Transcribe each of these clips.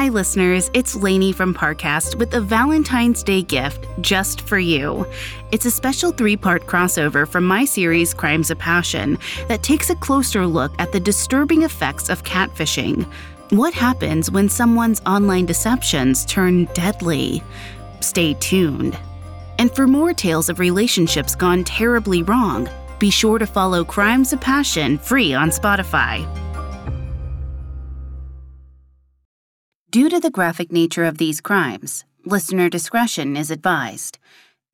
Hi, listeners. It's Lainey from Parcast with a Valentine's Day gift just for you. It's a special three part crossover from my series Crimes of Passion that takes a closer look at the disturbing effects of catfishing. What happens when someone's online deceptions turn deadly? Stay tuned. And for more tales of relationships gone terribly wrong, be sure to follow Crimes of Passion free on Spotify. Due to the graphic nature of these crimes, listener discretion is advised.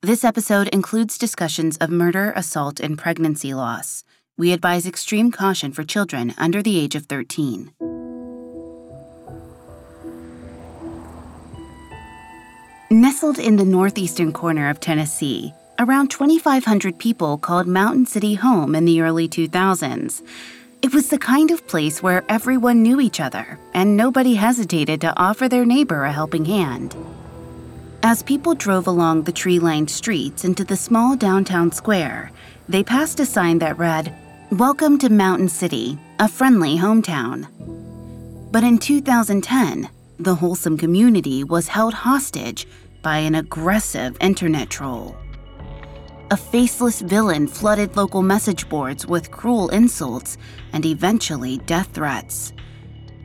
This episode includes discussions of murder, assault, and pregnancy loss. We advise extreme caution for children under the age of 13. Nestled in the northeastern corner of Tennessee, around 2,500 people called Mountain City home in the early 2000s. It was the kind of place where everyone knew each other, and nobody hesitated to offer their neighbor a helping hand. As people drove along the tree lined streets into the small downtown square, they passed a sign that read, Welcome to Mountain City, a friendly hometown. But in 2010, the wholesome community was held hostage by an aggressive internet troll a faceless villain flooded local message boards with cruel insults and eventually death threats.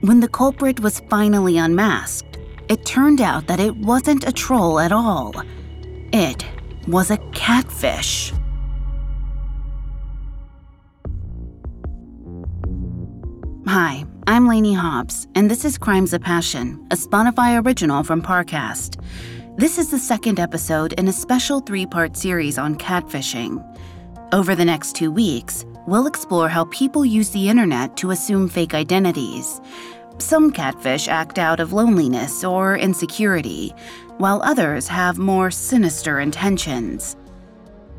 When the culprit was finally unmasked, it turned out that it wasn't a troll at all. It was a catfish. Hi, I'm Lainey Hobbs, and this is Crimes of Passion, a Spotify original from Parcast. This is the second episode in a special three part series on catfishing. Over the next two weeks, we'll explore how people use the internet to assume fake identities. Some catfish act out of loneliness or insecurity, while others have more sinister intentions.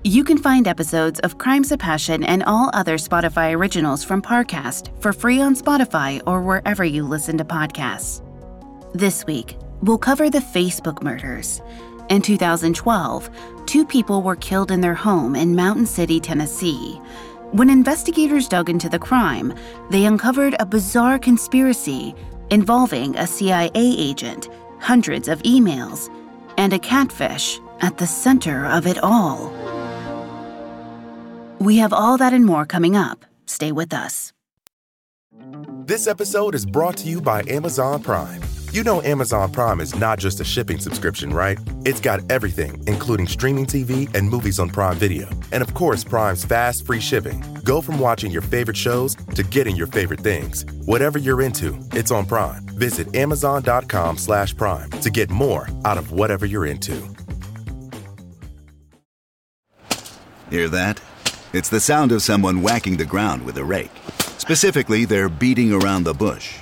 You can find episodes of Crimes of Passion and all other Spotify originals from Parcast for free on Spotify or wherever you listen to podcasts. This week, we'll cover the Facebook murders. In 2012, two people were killed in their home in Mountain City, Tennessee. When investigators dug into the crime, they uncovered a bizarre conspiracy involving a CIA agent, hundreds of emails, and a catfish at the center of it all. We have all that and more coming up. Stay with us. This episode is brought to you by Amazon Prime. You know Amazon Prime is not just a shipping subscription, right? It's got everything, including streaming TV and movies on Prime Video. And of course, Prime's fast, free shipping. Go from watching your favorite shows to getting your favorite things. Whatever you're into, it's on Prime. Visit amazon.com slash prime to get more out of whatever you're into. Hear that? It's the sound of someone whacking the ground with a rake. Specifically, they're beating around the bush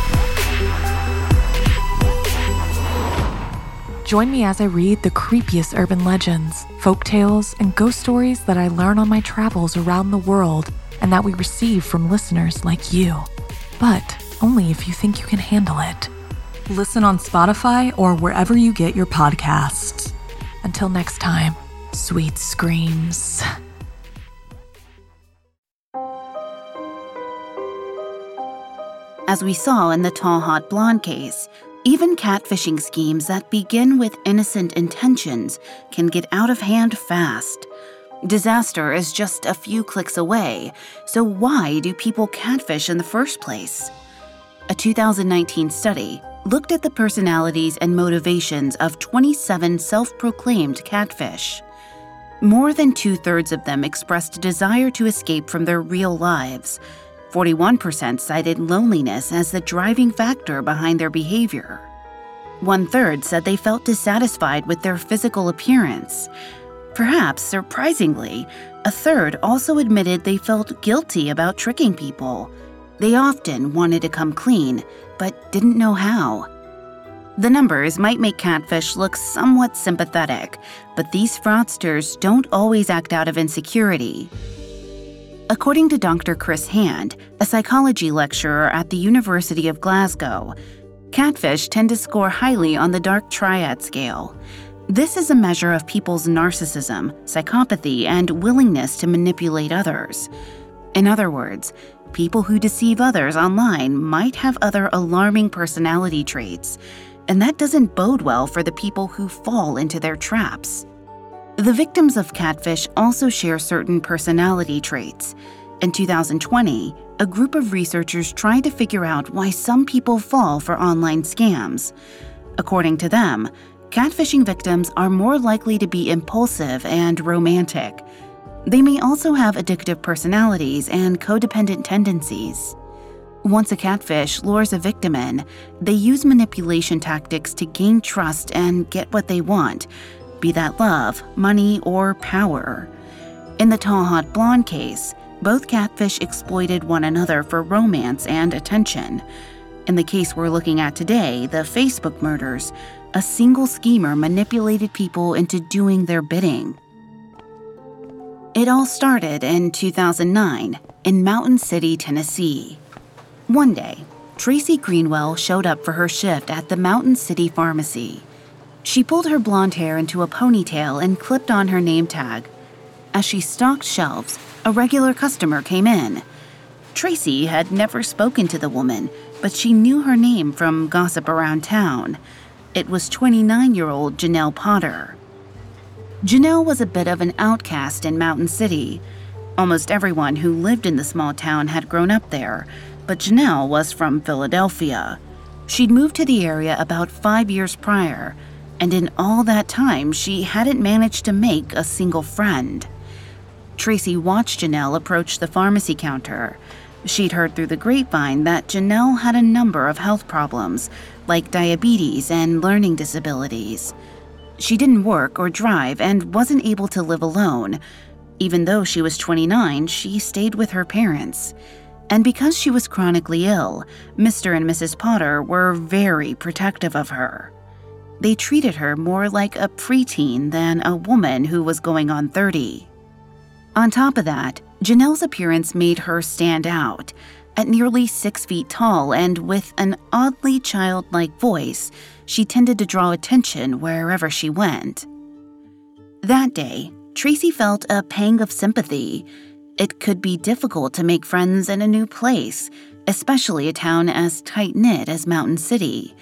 Join me as I read the creepiest urban legends, folk tales, and ghost stories that I learn on my travels around the world and that we receive from listeners like you. But only if you think you can handle it. Listen on Spotify or wherever you get your podcasts. Until next time, sweet screams. As we saw in the tall, hot blonde case, even catfishing schemes that begin with innocent intentions can get out of hand fast. Disaster is just a few clicks away, so why do people catfish in the first place? A 2019 study looked at the personalities and motivations of 27 self proclaimed catfish. More than two thirds of them expressed a desire to escape from their real lives, 41% cited loneliness as the driving factor behind their behavior. One third said they felt dissatisfied with their physical appearance. Perhaps surprisingly, a third also admitted they felt guilty about tricking people. They often wanted to come clean, but didn't know how. The numbers might make catfish look somewhat sympathetic, but these fraudsters don't always act out of insecurity. According to Dr. Chris Hand, a psychology lecturer at the University of Glasgow, catfish tend to score highly on the dark triad scale. This is a measure of people's narcissism, psychopathy, and willingness to manipulate others. In other words, people who deceive others online might have other alarming personality traits and that doesn't bode well for the people who fall into their traps. The victims of catfish also share certain personality traits. In 2020, a group of researchers tried to figure out why some people fall for online scams. According to them, catfishing victims are more likely to be impulsive and romantic. They may also have addictive personalities and codependent tendencies. Once a catfish lures a victim in, they use manipulation tactics to gain trust and get what they want, be that love, money, or power. In the Tall Hot Blonde case, both catfish exploited one another for romance and attention. In the case we're looking at today, the Facebook murders, a single schemer manipulated people into doing their bidding. It all started in 2009 in Mountain City, Tennessee. One day, Tracy Greenwell showed up for her shift at the Mountain City Pharmacy. She pulled her blonde hair into a ponytail and clipped on her name tag. As she stocked shelves, a regular customer came in. Tracy had never spoken to the woman, but she knew her name from gossip around town. It was 29 year old Jenelle Potter. Jenelle was a bit of an outcast in Mountain City. Almost everyone who lived in the small town had grown up there, but Jenelle was from Philadelphia. She'd moved to the area about five years prior, and in all that time, she hadn't managed to make a single friend. Tracy watched Jenelle approach the pharmacy counter. She'd heard through the grapevine that Jenelle had a number of health problems, like diabetes and learning disabilities. She didn't work or drive and wasn't able to live alone. Even though she was 29, she stayed with her parents. And because she was chronically ill, Mr. and Mrs. Potter were very protective of her. They treated her more like a preteen than a woman who was going on 30. On top of that, Jenelle's appearance made her stand out. At nearly six feet tall and with an oddly childlike voice, she tended to draw attention wherever she went. That day, Tracy felt a pang of sympathy it could be difficult to make friends in a new place, especially a town as tight knit as Mountain City.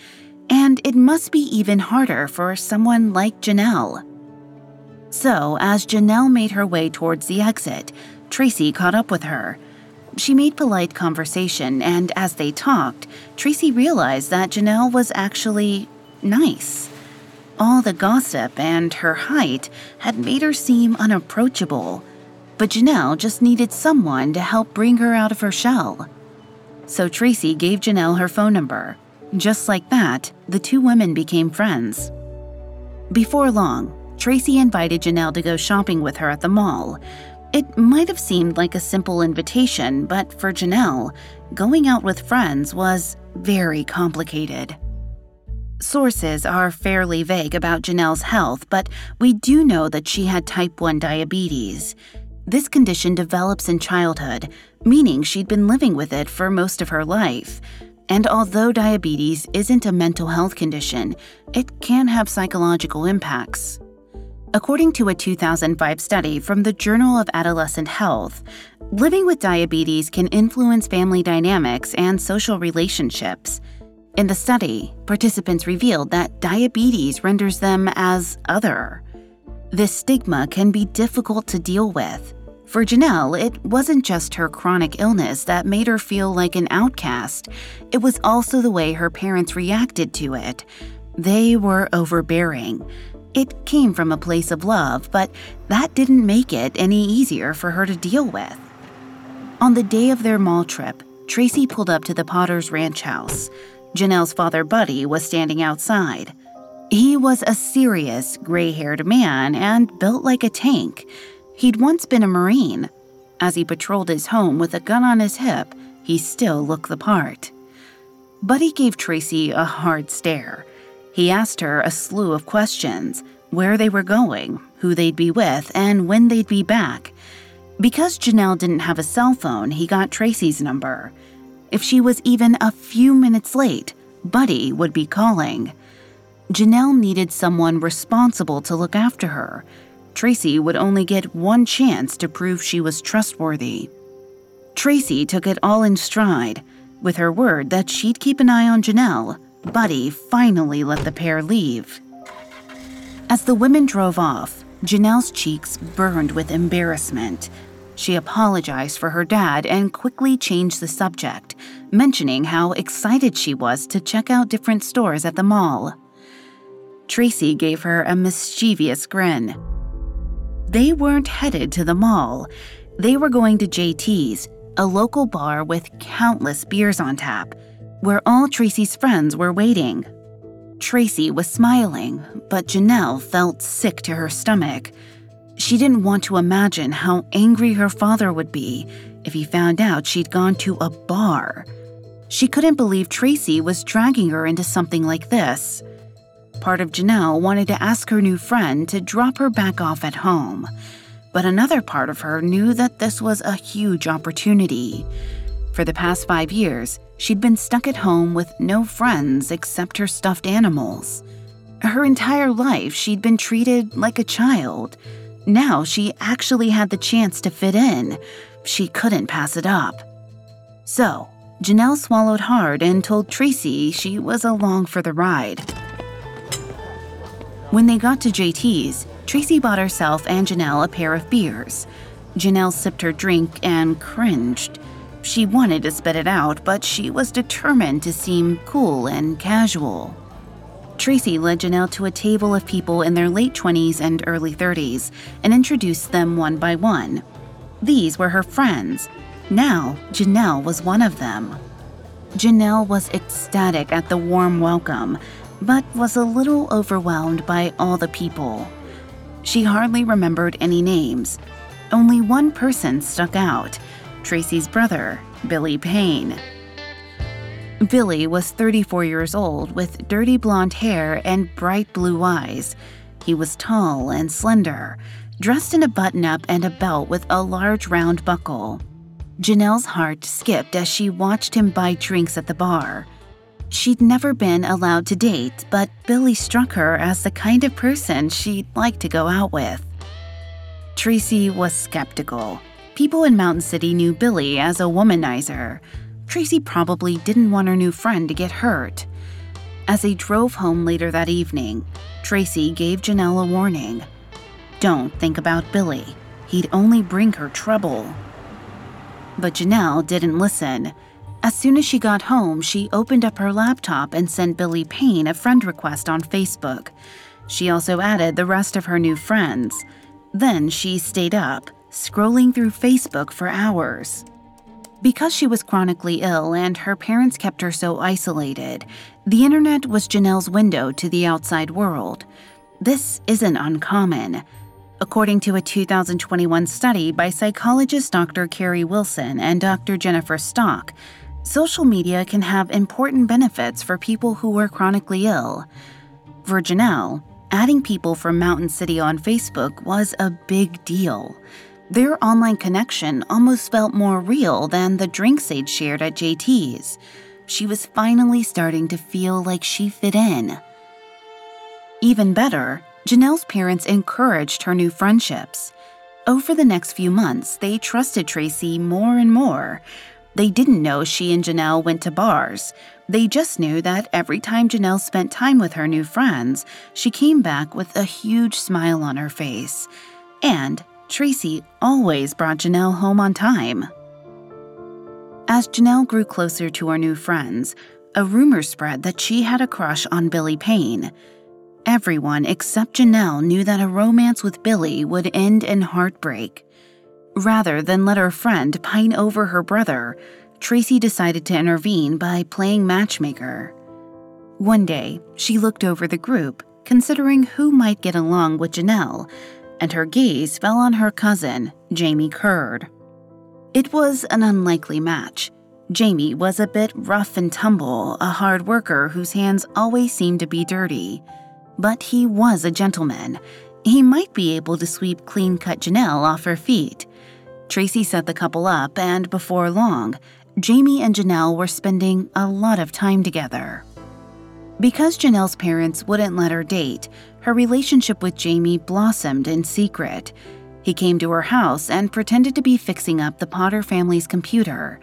And it must be even harder for someone like Jenelle. So, as Jenelle made her way towards the exit, Tracy caught up with her. She made polite conversation, and as they talked, Tracy realized that Jenelle was actually nice. All the gossip and her height had made her seem unapproachable but Jenelle just needed someone to help bring her out of her shell. So Tracy gave Jenelle her phone number. Just like that, the two women became friends. Before long, Tracy invited Jenelle to go shopping with her at the mall. It might have seemed like a simple invitation, but for Jenelle, going out with friends was very complicated. Sources are fairly vague about Jenelle's health, but we do know that she had type 1 diabetes. This condition develops in childhood, meaning she'd been living with it for most of her life. And although diabetes isn't a mental health condition, it can have psychological impacts. According to a 2005 study from the Journal of Adolescent Health, living with diabetes can influence family dynamics and social relationships. In the study, participants revealed that diabetes renders them as other. This stigma can be difficult to deal with, for Jenelle, it wasn't just her chronic illness that made her feel like an outcast, it was also the way her parents reacted to it. They were overbearing. It came from a place of love, but that didn't make it any easier for her to deal with. On the day of their mall trip, Tracy pulled up to the Potter's ranch house. Jenelle's father, Buddy, was standing outside. He was a serious, gray haired man and built like a tank. He'd once been a Marine. As he patrolled his home with a gun on his hip, he still looked the part. Buddy gave Tracy a hard stare. He asked her a slew of questions where they were going, who they'd be with, and when they'd be back. Because Jenelle didn't have a cell phone, he got Tracy's number. If she was even a few minutes late, Buddy would be calling. Jenelle needed someone responsible to look after her. Tracy would only get one chance to prove she was trustworthy. Tracy took it all in stride. With her word that she'd keep an eye on Jenelle, Buddy finally let the pair leave. As the women drove off, Jenelle's cheeks burned with embarrassment. She apologized for her dad and quickly changed the subject, mentioning how excited she was to check out different stores at the mall. Tracy gave her a mischievous grin. They weren't headed to the mall. They were going to JT's, a local bar with countless beers on tap, where all Tracy's friends were waiting. Tracy was smiling, but Jenelle felt sick to her stomach. She didn't want to imagine how angry her father would be if he found out she'd gone to a bar. She couldn't believe Tracy was dragging her into something like this. Part of Jenelle wanted to ask her new friend to drop her back off at home, but another part of her knew that this was a huge opportunity. For the past five years, she'd been stuck at home with no friends except her stuffed animals. Her entire life, she'd been treated like a child. Now she actually had the chance to fit in. She couldn't pass it up. So, Jenelle swallowed hard and told Tracy she was along for the ride. When they got to JT's, Tracy bought herself and Jenelle a pair of beers. Jenelle sipped her drink and cringed. She wanted to spit it out, but she was determined to seem cool and casual. Tracy led Jenelle to a table of people in their late 20s and early 30s and introduced them one by one. These were her friends. Now, Jenelle was one of them. Jenelle was ecstatic at the warm welcome but was a little overwhelmed by all the people. She hardly remembered any names. Only one person stuck out Tracy's brother, Billy Payne. Billy was 34 years old with dirty blonde hair and bright blue eyes. He was tall and slender, dressed in a button up and a belt with a large round buckle. Jenelle's heart skipped as she watched him buy drinks at the bar. She'd never been allowed to date, but Billy struck her as the kind of person she'd like to go out with. Tracy was skeptical. People in Mountain City knew Billy as a womanizer. Tracy probably didn't want her new friend to get hurt. As they drove home later that evening, Tracy gave Jenelle a warning. Don't think about Billy. He'd only bring her trouble. But Jenelle didn't listen. As soon as she got home, she opened up her laptop and sent Billy Payne a friend request on Facebook. She also added the rest of her new friends. Then she stayed up, scrolling through Facebook for hours. Because she was chronically ill and her parents kept her so isolated, the internet was Jenelle's window to the outside world. This isn't uncommon. According to a 2021 study by psychologist Dr. Carrie Wilson and Dr. Jennifer Stock, social media can have important benefits for people who are chronically ill. For Jenelle, adding people from Mountain City on Facebook was a big deal. Their online connection almost felt more real than the drinks they'd shared at JT's. She was finally starting to feel like she fit in. Even better, Jenelle's parents encouraged her new friendships. Over the next few months, they trusted Tracy more and more, they didn't know she and Jenelle went to bars. They just knew that every time Jenelle spent time with her new friends, she came back with a huge smile on her face. And Tracy always brought Jenelle home on time. As Jenelle grew closer to her new friends, a rumor spread that she had a crush on Billy Payne. Everyone except Jenelle knew that a romance with Billy would end in heartbreak. Rather than let her friend pine over her brother, Tracy decided to intervene by playing matchmaker. One day, she looked over the group, considering who might get along with Jenelle, and her gaze fell on her cousin, Jamie Curd. It was an unlikely match. Jamie was a bit rough and tumble, a hard worker whose hands always seemed to be dirty. But he was a gentleman. He might be able to sweep clean cut Jenelle off her feet. Tracy set the couple up, and before long, Jamie and Jenelle were spending a lot of time together. Because Jenelle's parents wouldn't let her date, her relationship with Jamie blossomed in secret. He came to her house and pretended to be fixing up the Potter family's computer.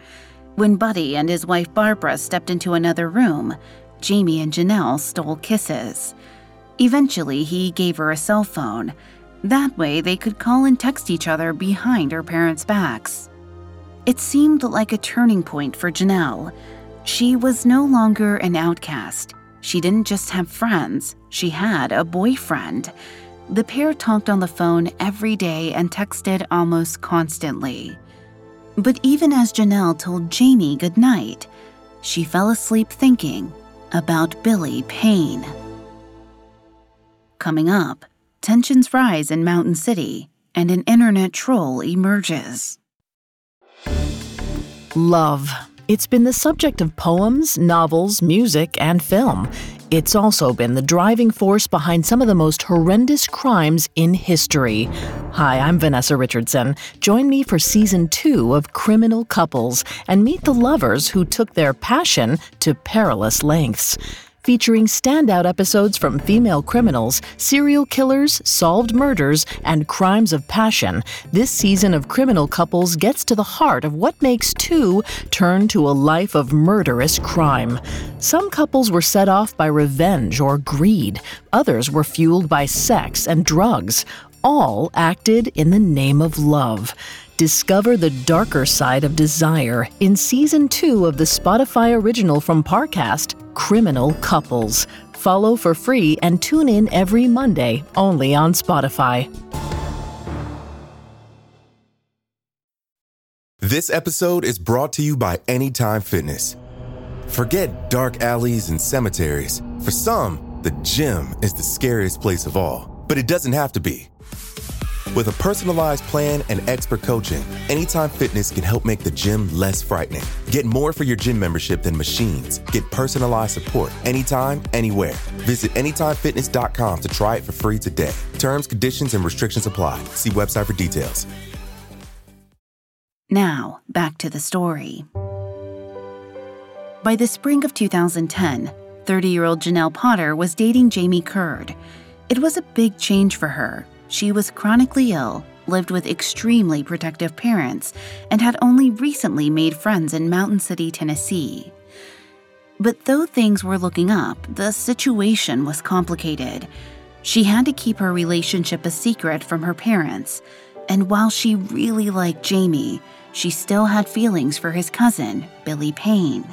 When Buddy and his wife Barbara stepped into another room, Jamie and Jenelle stole kisses. Eventually, he gave her a cell phone. That way, they could call and text each other behind her parents' backs. It seemed like a turning point for Jenelle. She was no longer an outcast. She didn't just have friends, she had a boyfriend. The pair talked on the phone every day and texted almost constantly. But even as Jenelle told Jamie goodnight, she fell asleep thinking about Billy Payne. Coming up, tensions rise in Mountain City and an internet troll emerges. Love. It's been the subject of poems, novels, music, and film. It's also been the driving force behind some of the most horrendous crimes in history. Hi, I'm Vanessa Richardson. Join me for season two of Criminal Couples and meet the lovers who took their passion to perilous lengths featuring standout episodes from female criminals, serial killers, solved murders, and crimes of passion. This season of Criminal Couples gets to the heart of what makes two turn to a life of murderous crime. Some couples were set off by revenge or greed, others were fueled by sex and drugs. All acted in the name of love. Discover the darker side of desire in season two of the Spotify original from Parcast, Criminal Couples. Follow for free and tune in every Monday only on Spotify. This episode is brought to you by Anytime Fitness. Forget dark alleys and cemeteries. For some, the gym is the scariest place of all, but it doesn't have to be. With a personalized plan and expert coaching, Anytime Fitness can help make the gym less frightening. Get more for your gym membership than machines. Get personalized support anytime, anywhere. Visit AnytimeFitness.com to try it for free today. Terms, conditions, and restrictions apply. See website for details. Now, back to the story. By the spring of 2010, 30 year old Jenelle Potter was dating Jamie Curd. It was a big change for her she was chronically ill, lived with extremely protective parents, and had only recently made friends in Mountain City, Tennessee. But though things were looking up, the situation was complicated. She had to keep her relationship a secret from her parents, and while she really liked Jamie, she still had feelings for his cousin, Billy Payne.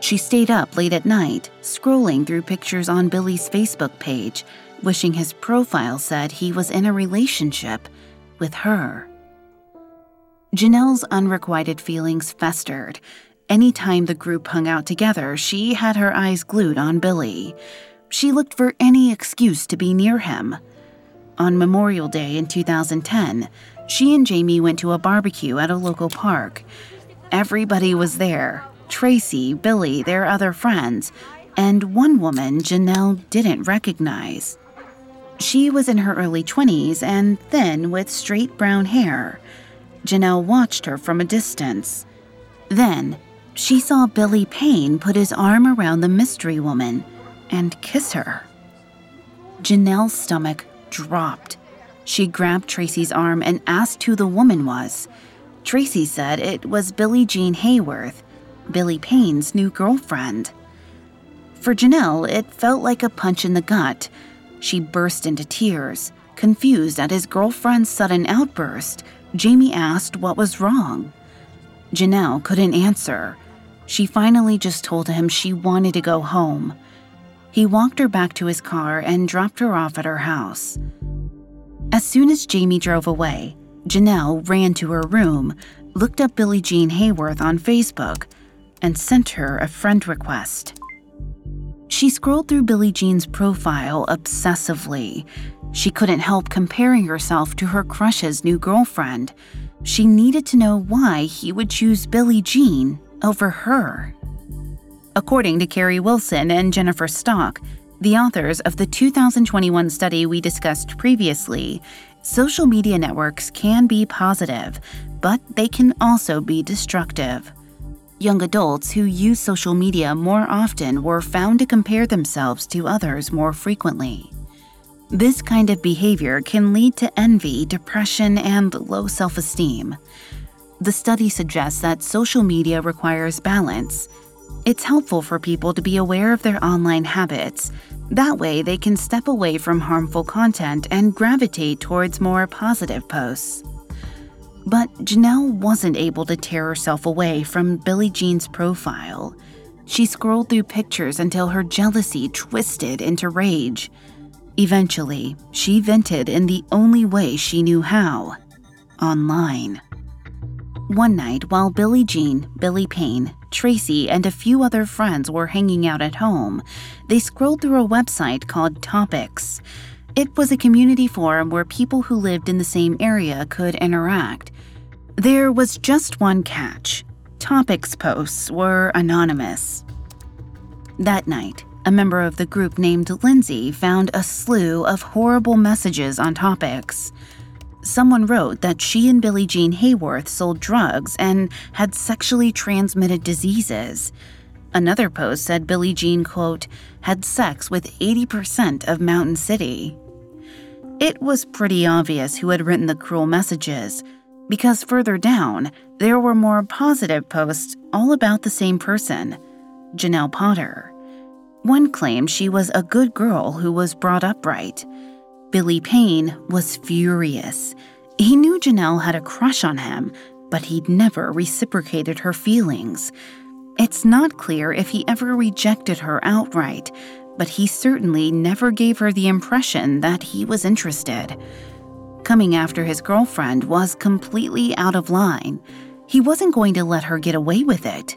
She stayed up late at night, scrolling through pictures on Billy's Facebook page wishing his profile said he was in a relationship with her. Jenelle's unrequited feelings festered. Anytime the group hung out together, she had her eyes glued on Billy. She looked for any excuse to be near him. On Memorial Day in 2010, she and Jamie went to a barbecue at a local park. Everybody was there Tracy, Billy, their other friends, and one woman Jenelle didn't recognize. She was in her early 20s and thin with straight brown hair. Jenelle watched her from a distance. Then, she saw Billy Payne put his arm around the mystery woman and kiss her. Jenelle's stomach dropped. She grabbed Tracy's arm and asked who the woman was. Tracy said it was Billie Jean Hayworth, Billy Payne's new girlfriend. For Jenelle, it felt like a punch in the gut she burst into tears. Confused at his girlfriend's sudden outburst, Jamie asked what was wrong. Jenelle couldn't answer. She finally just told him she wanted to go home. He walked her back to his car and dropped her off at her house. As soon as Jamie drove away, Jenelle ran to her room, looked up Billie Jean Hayworth on Facebook, and sent her a friend request. She scrolled through Billie Jean's profile obsessively. She couldn't help comparing herself to her crush's new girlfriend. She needed to know why he would choose Billie Jean over her. According to Carrie Wilson and Jennifer Stock, the authors of the 2021 study we discussed previously, social media networks can be positive, but they can also be destructive. Young adults who use social media more often were found to compare themselves to others more frequently. This kind of behavior can lead to envy, depression, and low self esteem. The study suggests that social media requires balance. It's helpful for people to be aware of their online habits that way, they can step away from harmful content and gravitate towards more positive posts. But Jenelle wasn't able to tear herself away from Billie Jean's profile. She scrolled through pictures until her jealousy twisted into rage. Eventually, she vented in the only way she knew how online. One night, while Billie Jean, Billy Payne, Tracy, and a few other friends were hanging out at home, they scrolled through a website called Topix. It was a community forum where people who lived in the same area could interact. There was just one catch Topix posts were anonymous. That night, a member of the group named Lindsay found a slew of horrible messages on Topix. Someone wrote that she and Billie Jean Hayworth sold drugs and had sexually transmitted diseases. Another post said Billie Jean, quote, had sex with 80% of Mountain City. It was pretty obvious who had written the cruel messages, because further down, there were more positive posts all about the same person, Jenelle Potter. One claimed she was a good girl who was brought up right. Billy Payne was furious. He knew Jenelle had a crush on him, but he'd never reciprocated her feelings. It's not clear if he ever rejected her outright, but he certainly never gave her the impression that he was interested. Coming after his girlfriend was completely out of line. He wasn't going to let her get away with it.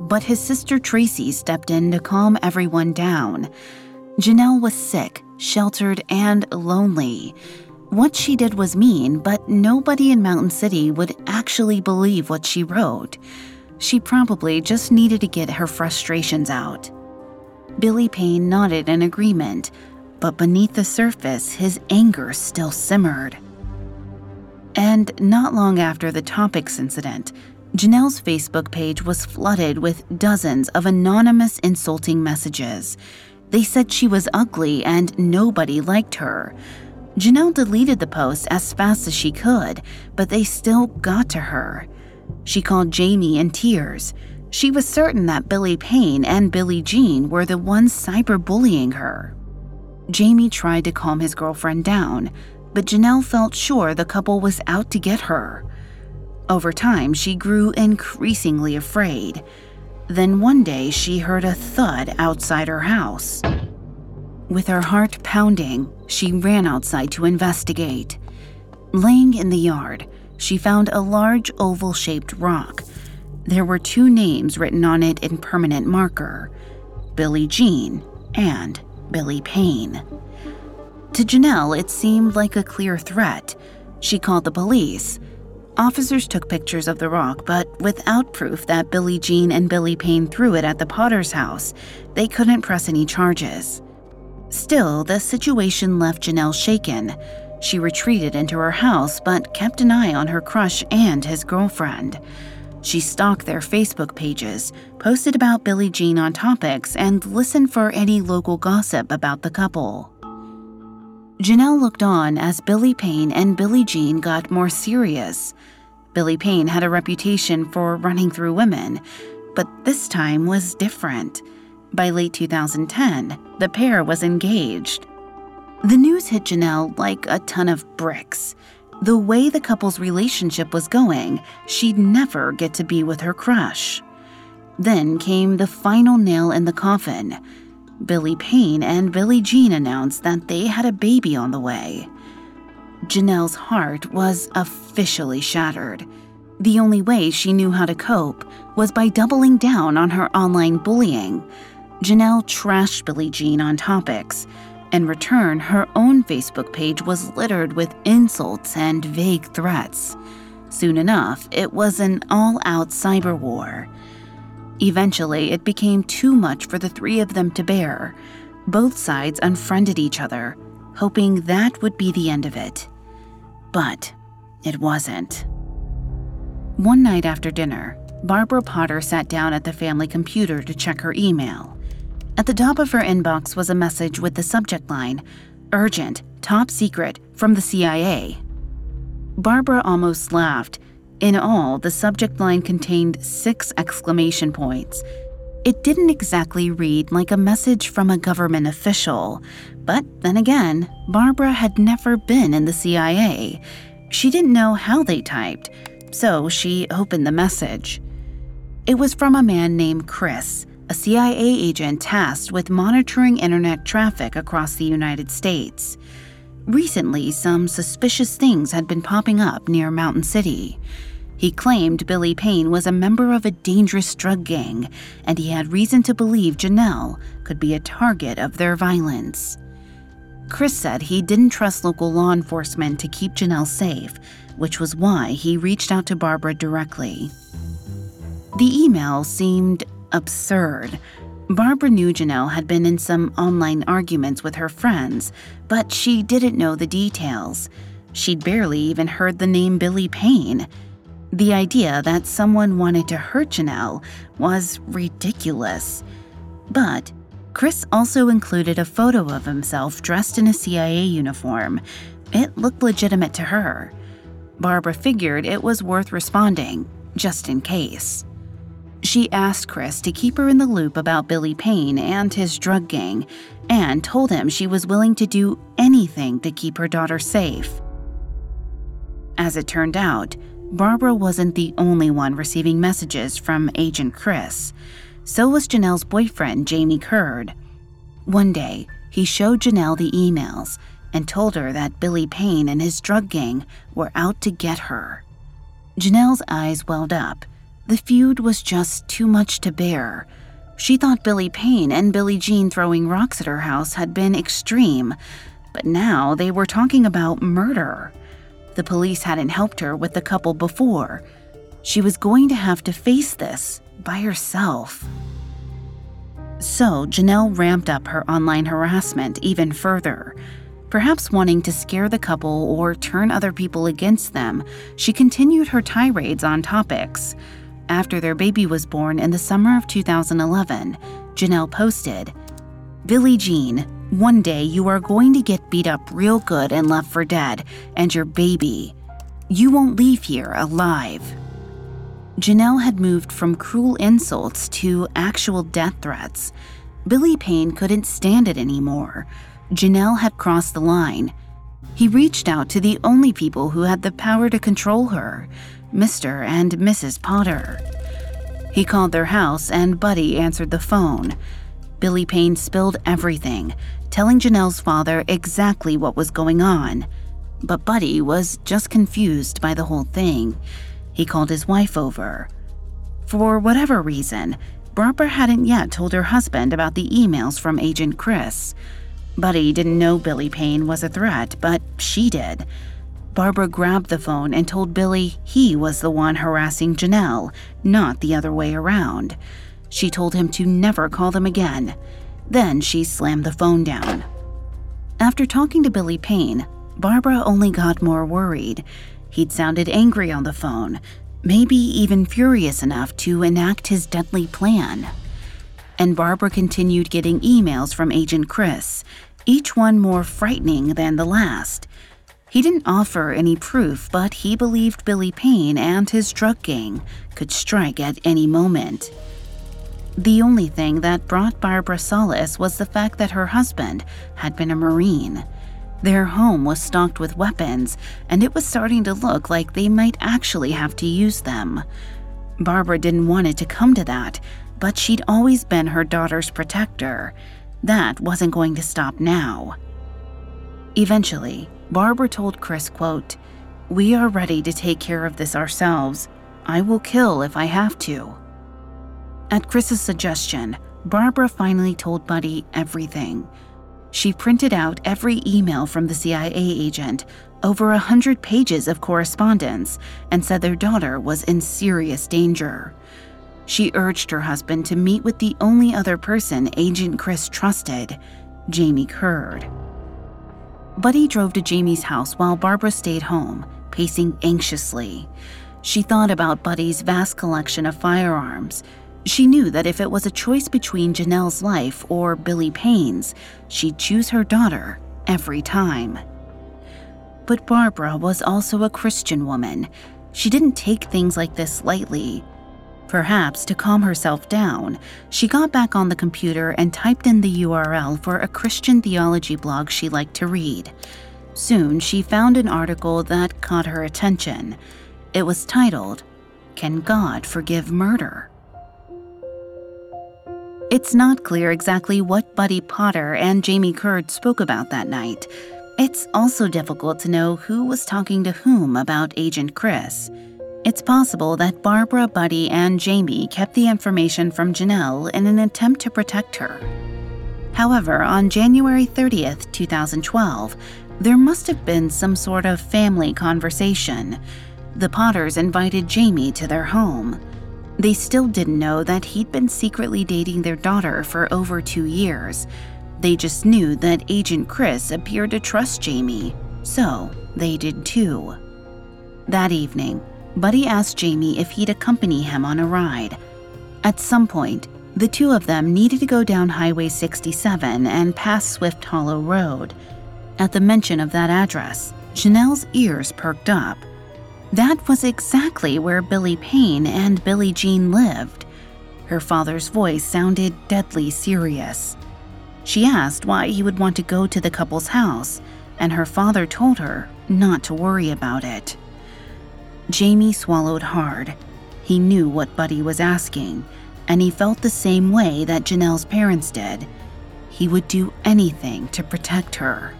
But his sister Tracy stepped in to calm everyone down. Jenelle was sick, sheltered, and lonely. What she did was mean, but nobody in Mountain City would actually believe what she wrote. She probably just needed to get her frustrations out. Billy Payne nodded in agreement, but beneath the surface, his anger still simmered. And not long after the Topix incident, Jenelle's Facebook page was flooded with dozens of anonymous insulting messages. They said she was ugly and nobody liked her. Jenelle deleted the post as fast as she could, but they still got to her. She called Jamie in tears. She was certain that Billy Payne and Billie Jean were the ones cyberbullying her. Jamie tried to calm his girlfriend down, but Jenelle felt sure the couple was out to get her. Over time, she grew increasingly afraid. Then one day she heard a thud outside her house. With her heart pounding, she ran outside to investigate. Laying in the yard, she found a large oval shaped rock. There were two names written on it in permanent marker Billie Jean and Billy Payne. To Jenelle, it seemed like a clear threat. She called the police, Officers took pictures of the rock, but without proof that Billie Jean and Billy Payne threw it at the Potter's house, they couldn't press any charges. Still, the situation left Jenelle shaken. She retreated into her house, but kept an eye on her crush and his girlfriend. She stalked their Facebook pages, posted about Billie Jean on Topix, and listened for any local gossip about the couple. Jenelle looked on as Billy Payne and Billie Jean got more serious. Billy Payne had a reputation for running through women, but this time was different. By late 2010, the pair was engaged. The news hit Jenelle like a ton of bricks. The way the couple's relationship was going, she'd never get to be with her crush. Then came the final nail in the coffin Billy Payne and Billie Jean announced that they had a baby on the way. Jenelle's heart was officially shattered. The only way she knew how to cope was by doubling down on her online bullying. Jenelle trashed Billie Jean on Topix. In return, her own Facebook page was littered with insults and vague threats. Soon enough, it was an all out cyber war. Eventually, it became too much for the three of them to bear. Both sides unfriended each other, hoping that would be the end of it. But it wasn't. One night after dinner, Barbara Potter sat down at the family computer to check her email. At the top of her inbox was a message with the subject line Urgent, Top Secret, from the CIA. Barbara almost laughed. In all, the subject line contained six exclamation points. It didn't exactly read like a message from a government official, but then again, Barbara had never been in the CIA. She didn't know how they typed, so she opened the message. It was from a man named Chris, a CIA agent tasked with monitoring internet traffic across the United States. Recently, some suspicious things had been popping up near Mountain City. He claimed Billy Payne was a member of a dangerous drug gang, and he had reason to believe Jenelle could be a target of their violence. Chris said he didn't trust local law enforcement to keep Jenelle safe, which was why he reached out to Barbara directly. The email seemed absurd. Barbara knew Jenelle had been in some online arguments with her friends, but she didn't know the details. She'd barely even heard the name Billy Payne. The idea that someone wanted to hurt Jenelle was ridiculous. But Chris also included a photo of himself dressed in a CIA uniform. It looked legitimate to her. Barbara figured it was worth responding, just in case. She asked Chris to keep her in the loop about Billy Payne and his drug gang, and told him she was willing to do anything to keep her daughter safe. As it turned out, Barbara wasn't the only one receiving messages from Agent Chris. So was Jenelle's boyfriend, Jamie Curd. One day, he showed Jenelle the emails and told her that Billy Payne and his drug gang were out to get her. Jenelle's eyes welled up the feud was just too much to bear. She thought Billy Payne and Billie Jean throwing rocks at her house had been extreme, but now they were talking about murder. The police hadn't helped her with the couple before. She was going to have to face this by herself. So, Jenelle ramped up her online harassment even further. Perhaps wanting to scare the couple or turn other people against them, she continued her tirades on Topix after their baby was born in the summer of 2011, Jenelle posted Billie Jean, one day you are going to get beat up real good and left for dead, and your baby. You won't leave here alive. Jenelle had moved from cruel insults to actual death threats. Billy Payne couldn't stand it anymore. Jenelle had crossed the line. He reached out to the only people who had the power to control her Mr. and Mrs. Potter. He called their house, and Buddy answered the phone. Billy Payne spilled everything, telling Jenelle's father exactly what was going on. But Buddy was just confused by the whole thing. He called his wife over. For whatever reason, Barbara hadn't yet told her husband about the emails from Agent Chris. Buddy didn't know Billy Payne was a threat, but she did. Barbara grabbed the phone and told Billy he was the one harassing Jenelle, not the other way around. She told him to never call them again. Then she slammed the phone down. After talking to Billy Payne, Barbara only got more worried. He'd sounded angry on the phone, maybe even furious enough to enact his deadly plan. And Barbara continued getting emails from Agent Chris, each one more frightening than the last. He didn't offer any proof, but he believed Billy Payne and his drug gang could strike at any moment. The only thing that brought Barbara solace was the fact that her husband had been a Marine. Their home was stocked with weapons, and it was starting to look like they might actually have to use them. Barbara didn't want it to come to that, but she'd always been her daughter's protector. That wasn't going to stop now. Eventually, Barbara told Chris, quote, We are ready to take care of this ourselves. I will kill if I have to. At Chris's suggestion, Barbara finally told Buddy everything. She printed out every email from the CIA agent, over a hundred pages of correspondence, and said their daughter was in serious danger. She urged her husband to meet with the only other person Agent Chris trusted, Jamie Curd. Buddy drove to Jamie's house while Barbara stayed home, pacing anxiously. She thought about Buddy's vast collection of firearms. She knew that if it was a choice between Jenelle's life or Billy Payne's, she'd choose her daughter every time. But Barbara was also a Christian woman. She didn't take things like this lightly. Perhaps to calm herself down, she got back on the computer and typed in the URL for a Christian theology blog she liked to read. Soon, she found an article that caught her attention. It was titled, Can God Forgive Murder? It's not clear exactly what Buddy Potter and Jamie Curd spoke about that night. It's also difficult to know who was talking to whom about Agent Chris. It's possible that Barbara, Buddy, and Jamie kept the information from Jenelle in an attempt to protect her. However, on January 30th, 2012, there must have been some sort of family conversation. The Potters invited Jamie to their home. They still didn't know that he'd been secretly dating their daughter for over two years. They just knew that Agent Chris appeared to trust Jamie, so they did too. That evening, Buddy asked Jamie if he'd accompany him on a ride. At some point, the two of them needed to go down Highway 67 and pass Swift Hollow Road. At the mention of that address, Jenelle's ears perked up. That was exactly where Billy Payne and Billie Jean lived. Her father's voice sounded deadly serious. She asked why he would want to go to the couple's house, and her father told her not to worry about it. Jamie swallowed hard. He knew what Buddy was asking, and he felt the same way that Jenelle's parents did. He would do anything to protect her.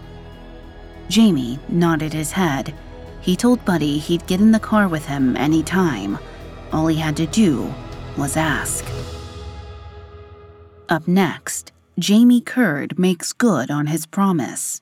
Jamie nodded his head. He told Buddy he'd get in the car with him any time. All he had to do was ask. Up next, Jamie Curd makes good on his promise.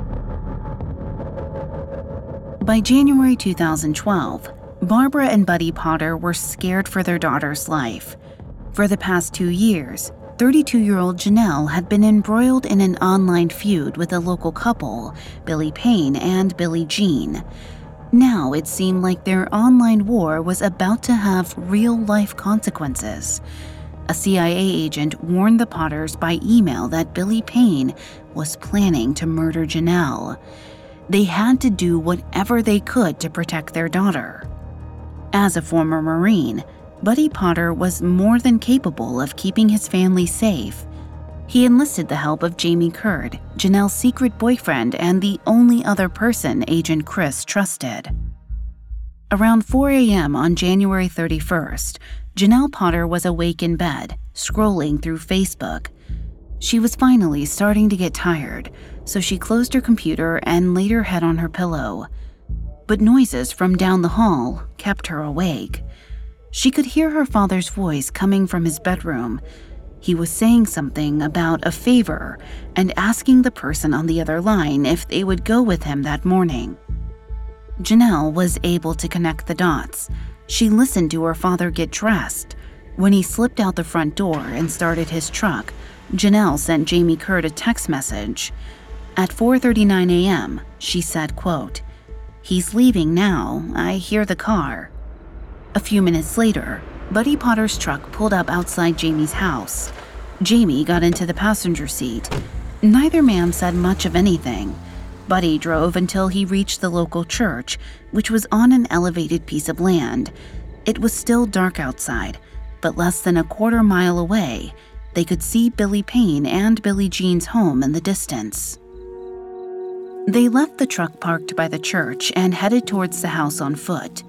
By January 2012, Barbara and Buddy Potter were scared for their daughter's life. For the past two years, 32 year old Jenelle had been embroiled in an online feud with a local couple, Billy Payne and Billie Jean. Now it seemed like their online war was about to have real life consequences. A CIA agent warned the Potters by email that Billy Payne was planning to murder Jenelle. They had to do whatever they could to protect their daughter. As a former Marine, Buddy Potter was more than capable of keeping his family safe. He enlisted the help of Jamie Curd, Jenelle's secret boyfriend and the only other person Agent Chris trusted. Around 4 a.m. on January 31st, Jenelle Potter was awake in bed, scrolling through Facebook. She was finally starting to get tired, so she closed her computer and laid her head on her pillow. But noises from down the hall kept her awake. She could hear her father's voice coming from his bedroom. He was saying something about a favor and asking the person on the other line if they would go with him that morning. Jenelle was able to connect the dots. She listened to her father get dressed. When he slipped out the front door and started his truck, Jenelle sent Jamie Curd a text message. At 4:39 a.m., she said, quote, "He's leaving now. I hear the car." A few minutes later, Buddy Potter's truck pulled up outside Jamie's house. Jamie got into the passenger seat. Neither man said much of anything. Buddy drove until he reached the local church, which was on an elevated piece of land. It was still dark outside, but less than a quarter mile away, they could see Billy Payne and Billie Jean's home in the distance. They left the truck parked by the church and headed towards the house on foot.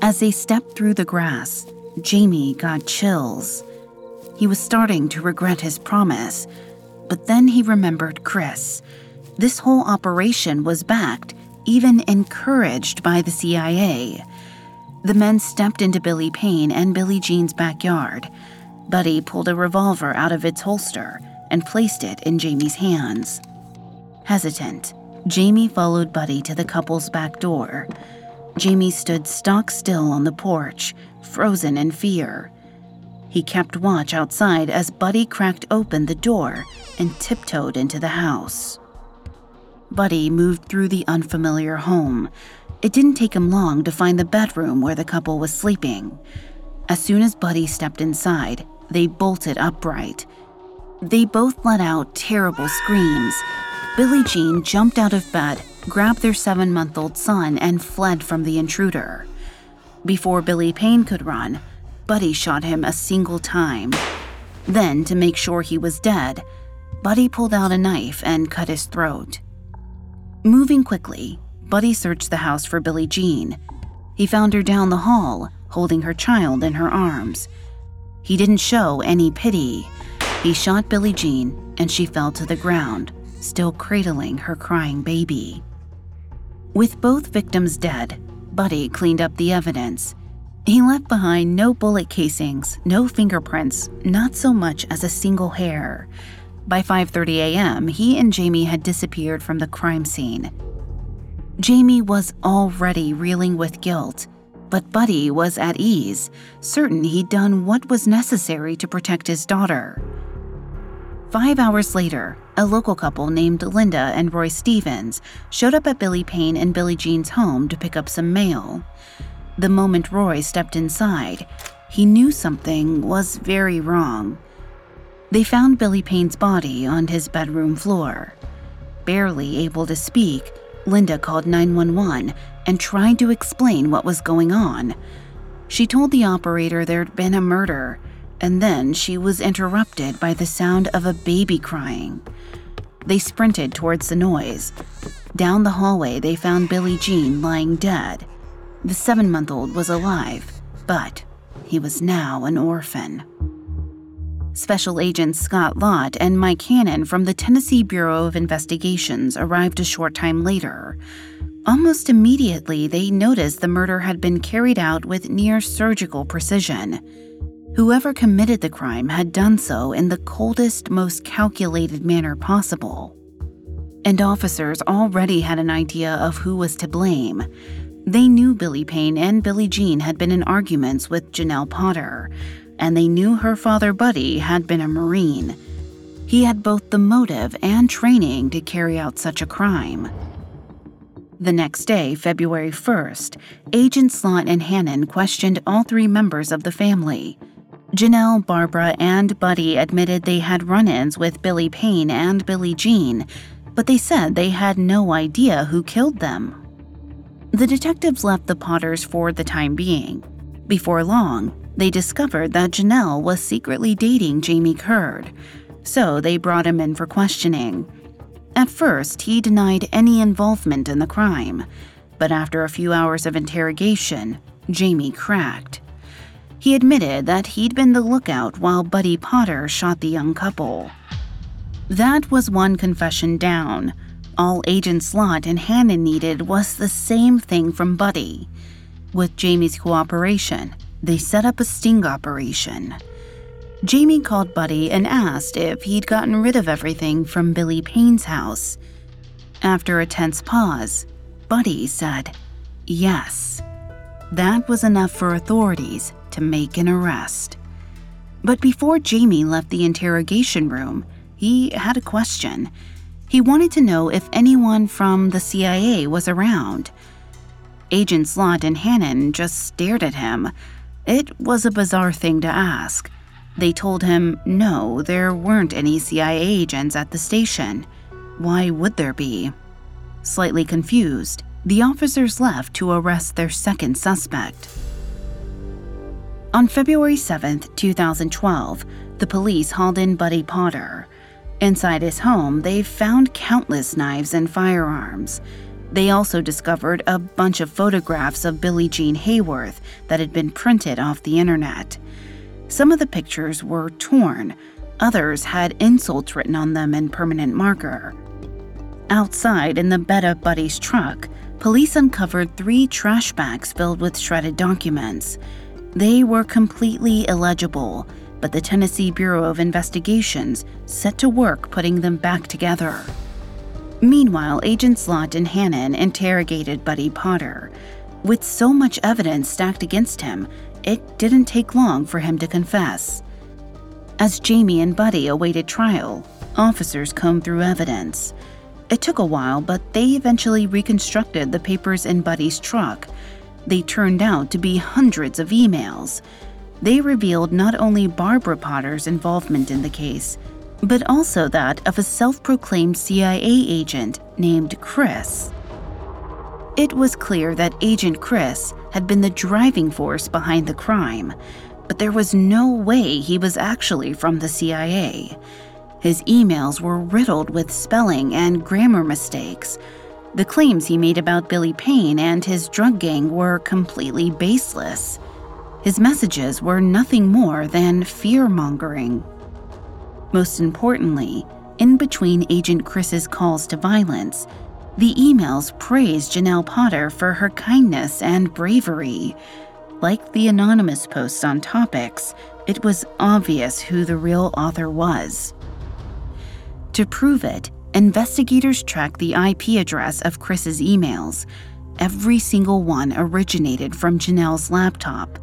As they stepped through the grass, Jamie got chills. He was starting to regret his promise, but then he remembered Chris. This whole operation was backed, even encouraged by the CIA. The men stepped into Billy Payne and Billie Jean's backyard. Buddy pulled a revolver out of its holster and placed it in Jamie's hands. Hesitant, Jamie followed Buddy to the couple's back door. Jamie stood stock still on the porch, frozen in fear. He kept watch outside as Buddy cracked open the door and tiptoed into the house. Buddy moved through the unfamiliar home. It didn't take him long to find the bedroom where the couple was sleeping. As soon as Buddy stepped inside, they bolted upright. They both let out terrible screams. Billie Jean jumped out of bed, grabbed their seven month old son, and fled from the intruder. Before Billy Payne could run, Buddy shot him a single time. Then, to make sure he was dead, Buddy pulled out a knife and cut his throat. Moving quickly, Buddy searched the house for Billie Jean. He found her down the hall, holding her child in her arms. He didn't show any pity. He shot Billie Jean, and she fell to the ground, still cradling her crying baby. With both victims dead, Buddy cleaned up the evidence. He left behind no bullet casings, no fingerprints, not so much as a single hair. By 5:30 a.m., he and Jamie had disappeared from the crime scene. Jamie was already reeling with guilt, but Buddy was at ease, certain he'd done what was necessary to protect his daughter. Five hours later, a local couple named Linda and Roy Stevens showed up at Billy Payne and Billie Jean's home to pick up some mail. The moment Roy stepped inside, he knew something was very wrong. They found Billy Payne's body on his bedroom floor. Barely able to speak, Linda called 911 and tried to explain what was going on. She told the operator there'd been a murder and then she was interrupted by the sound of a baby crying. They sprinted towards the noise. Down the hallway, they found Billie Jean lying dead. The seven month old was alive, but he was now an orphan. Special Agents Scott Lott and Mike Hannon from the Tennessee Bureau of Investigations arrived a short time later. Almost immediately, they noticed the murder had been carried out with near surgical precision. Whoever committed the crime had done so in the coldest, most calculated manner possible. And officers already had an idea of who was to blame. They knew Billy Payne and Billie Jean had been in arguments with Jenelle Potter, and they knew her father, Buddy, had been a Marine. He had both the motive and training to carry out such a crime. The next day, February 1st, Agents Lott and Hannon questioned all three members of the family. Jenelle, Barbara, and Buddy admitted they had run ins with Billy Payne and Billie Jean, but they said they had no idea who killed them. The detectives left the Potters for the time being. Before long, they discovered that Jenelle was secretly dating Jamie Curd, so they brought him in for questioning. At first, he denied any involvement in the crime, but after a few hours of interrogation, Jamie cracked. He admitted that he'd been the lookout while Buddy Potter shot the young couple. That was one confession down. All Agents Lott and Hannon needed was the same thing from Buddy. With Jamie's cooperation, they set up a sting operation. Jamie called Buddy and asked if he'd gotten rid of everything from Billy Payne's house. After a tense pause, Buddy said, Yes. That was enough for authorities to make an arrest. But before Jamie left the interrogation room, he had a question. He wanted to know if anyone from the CIA was around. Agents Lott and Hannon just stared at him. It was a bizarre thing to ask. They told him no, there weren't any CIA agents at the station. Why would there be? Slightly confused, the officers left to arrest their second suspect. On February 7, 2012, the police hauled in Buddy Potter. Inside his home, they found countless knives and firearms. They also discovered a bunch of photographs of Billie Jean Hayworth that had been printed off the internet. Some of the pictures were torn, others had insults written on them in permanent marker. Outside in the bed of Buddy's truck, police uncovered three trash bags filled with shredded documents. They were completely illegible, but the Tennessee Bureau of Investigations set to work putting them back together. Meanwhile, Agents Lott and Hannon interrogated Buddy Potter. With so much evidence stacked against him, it didn't take long for him to confess. As Jamie and Buddy awaited trial, officers combed through evidence. It took a while, but they eventually reconstructed the papers in Buddy's truck. They turned out to be hundreds of emails. They revealed not only Barbara Potter's involvement in the case, but also that of a self proclaimed CIA agent named Chris. It was clear that Agent Chris had been the driving force behind the crime, but there was no way he was actually from the CIA. His emails were riddled with spelling and grammar mistakes. The claims he made about Billy Payne and his drug gang were completely baseless. His messages were nothing more than fear mongering. Most importantly, in between Agent Chris's calls to violence, the emails praised Jenelle Potter for her kindness and bravery. Like the anonymous posts on Topix, it was obvious who the real author was. To prove it, investigators tracked the IP address of Chris's emails. Every single one originated from Jenelle's laptop.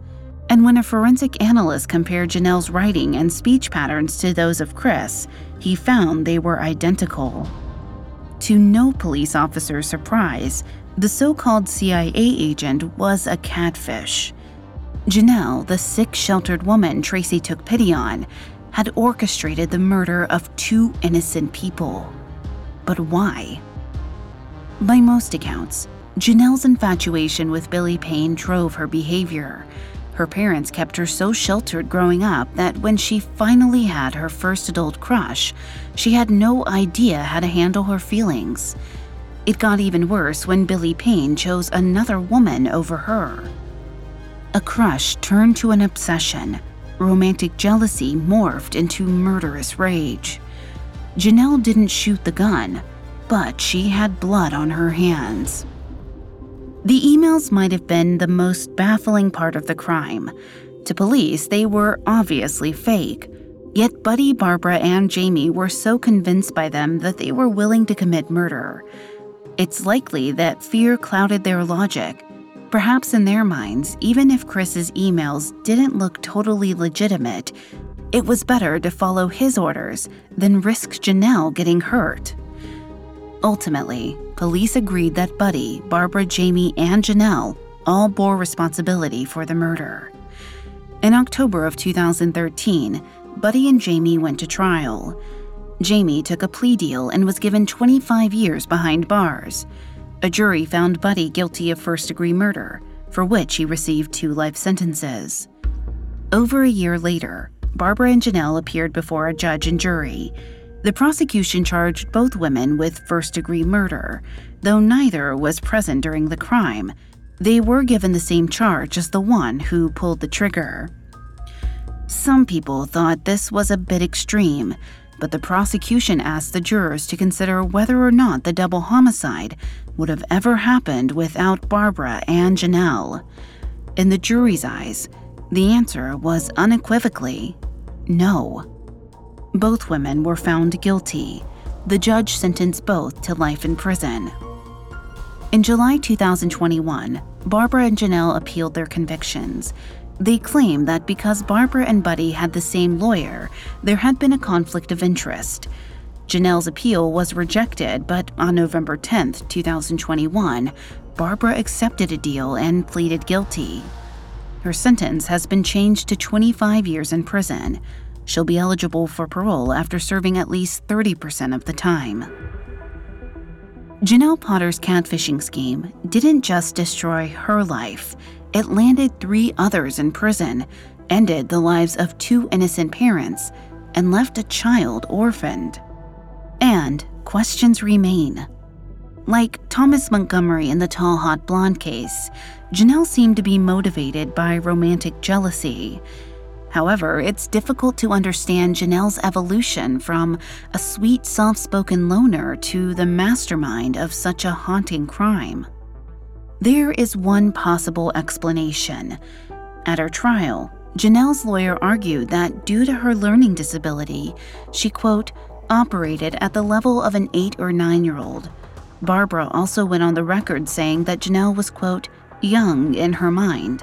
And when a forensic analyst compared Jenelle's writing and speech patterns to those of Chris, he found they were identical. To no police officer's surprise, the so called CIA agent was a catfish. Jenelle, the sick, sheltered woman Tracy took pity on, had orchestrated the murder of two innocent people. But why? By most accounts, Jenelle's infatuation with Billy Payne drove her behavior. Her parents kept her so sheltered growing up that when she finally had her first adult crush, she had no idea how to handle her feelings. It got even worse when Billy Payne chose another woman over her. A crush turned to an obsession, romantic jealousy morphed into murderous rage. Jenelle didn't shoot the gun, but she had blood on her hands. The emails might have been the most baffling part of the crime. To police, they were obviously fake. Yet Buddy, Barbara, and Jamie were so convinced by them that they were willing to commit murder. It's likely that fear clouded their logic Perhaps in their minds, even if Chris's emails didn't look totally legitimate, it was better to follow his orders than risk Jenelle getting hurt. Ultimately, police agreed that Buddy, Barbara, Jamie, and Jenelle all bore responsibility for the murder. In October of 2013, Buddy and Jamie went to trial. Jamie took a plea deal and was given 25 years behind bars. A jury found Buddy guilty of first degree murder, for which he received two life sentences. Over a year later, Barbara and Jenelle appeared before a judge and jury. The prosecution charged both women with first degree murder, though neither was present during the crime. They were given the same charge as the one who pulled the trigger. Some people thought this was a bit extreme, but the prosecution asked the jurors to consider whether or not the double homicide would have ever happened without Barbara and Jenelle. In the jury's eyes, the answer was unequivocally no. Both women were found guilty. The judge sentenced both to life in prison. In July 2021, Barbara and Jenelle appealed their convictions. They claim that because Barbara and Buddy had the same lawyer, there had been a conflict of interest. Jenelle's appeal was rejected, but on November 10, 2021, Barbara accepted a deal and pleaded guilty. Her sentence has been changed to 25 years in prison. She'll be eligible for parole after serving at least 30% of the time. Jenelle Potter's catfishing scheme didn't just destroy her life, it landed three others in prison, ended the lives of two innocent parents, and left a child orphaned. And questions remain. Like Thomas Montgomery in the tall, hot blonde case, Jenelle seemed to be motivated by romantic jealousy. However, it's difficult to understand Jenelle's evolution from a sweet, soft spoken loner to the mastermind of such a haunting crime. There is one possible explanation. At her trial, Jenelle's lawyer argued that due to her learning disability, she, quote, operated at the level of an eight or nine year old. Barbara also went on the record saying that Jenelle was, quote, young in her mind.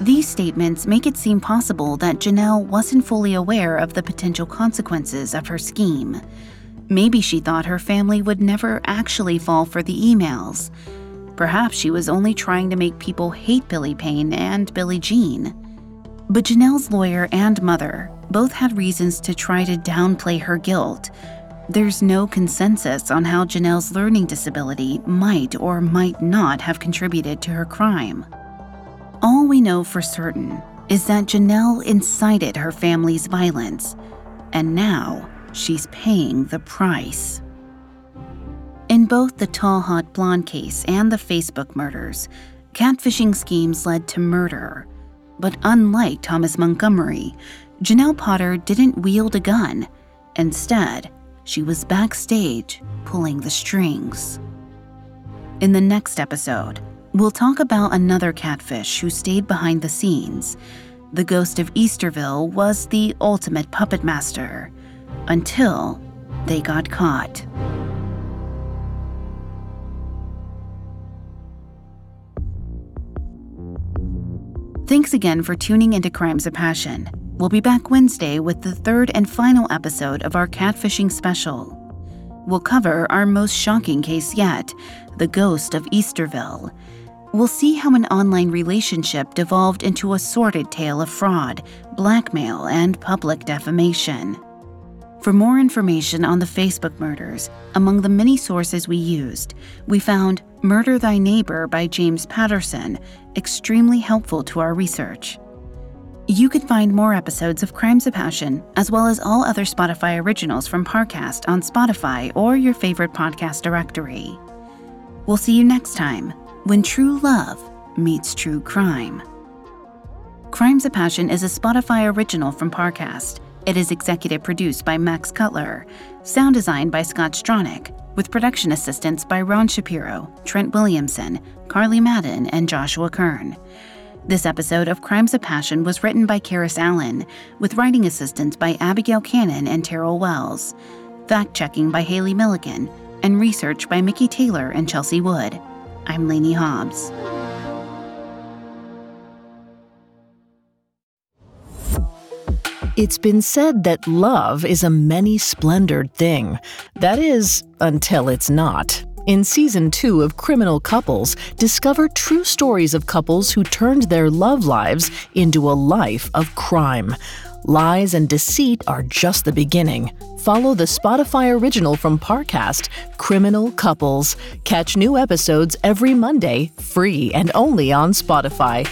These statements make it seem possible that Jenelle wasn't fully aware of the potential consequences of her scheme. Maybe she thought her family would never actually fall for the emails. Perhaps she was only trying to make people hate Billy Payne and Billie Jean. But Jenelle's lawyer and mother both had reasons to try to downplay her guilt. There's no consensus on how Jenelle's learning disability might or might not have contributed to her crime. All we know for certain is that Jenelle incited her family's violence, and now she's paying the price. In both the tall, hot blonde case and the Facebook murders, catfishing schemes led to murder. But unlike Thomas Montgomery, Jenelle Potter didn't wield a gun. Instead, she was backstage pulling the strings. In the next episode, We'll talk about another catfish who stayed behind the scenes. The ghost of Easterville was the ultimate puppet master until they got caught. Thanks again for tuning into Crimes of Passion. We'll be back Wednesday with the third and final episode of our catfishing special. We'll cover our most shocking case yet the ghost of Easterville we'll see how an online relationship devolved into a sordid tale of fraud, blackmail, and public defamation. For more information on the Facebook murders, among the many sources we used, we found Murder Thy Neighbor by James Patterson extremely helpful to our research. You can find more episodes of Crimes of Passion, as well as all other Spotify originals from Parcast on Spotify or your favorite podcast directory. We'll see you next time when true love meets true crime. Crimes of Passion is a Spotify original from Parcast. It is executive produced by Max Cutler, sound designed by Scott Stronach, with production assistance by Ron Shapiro, Trent Williamson, Carly Madden, and Joshua Kern. This episode of Crimes of Passion was written by Karis Allen, with writing assistance by Abigail Cannon and Terrell Wells, fact checking by Haley Milligan, and research by Mickey Taylor and Chelsea Wood. I'm Lainey Hobbs. It's been said that love is a many splendored thing. That is, until it's not. In season two of Criminal Couples, discover true stories of couples who turned their love lives into a life of crime. Lies and deceit are just the beginning. Follow the Spotify original from Parcast, Criminal Couples. Catch new episodes every Monday, free and only on Spotify.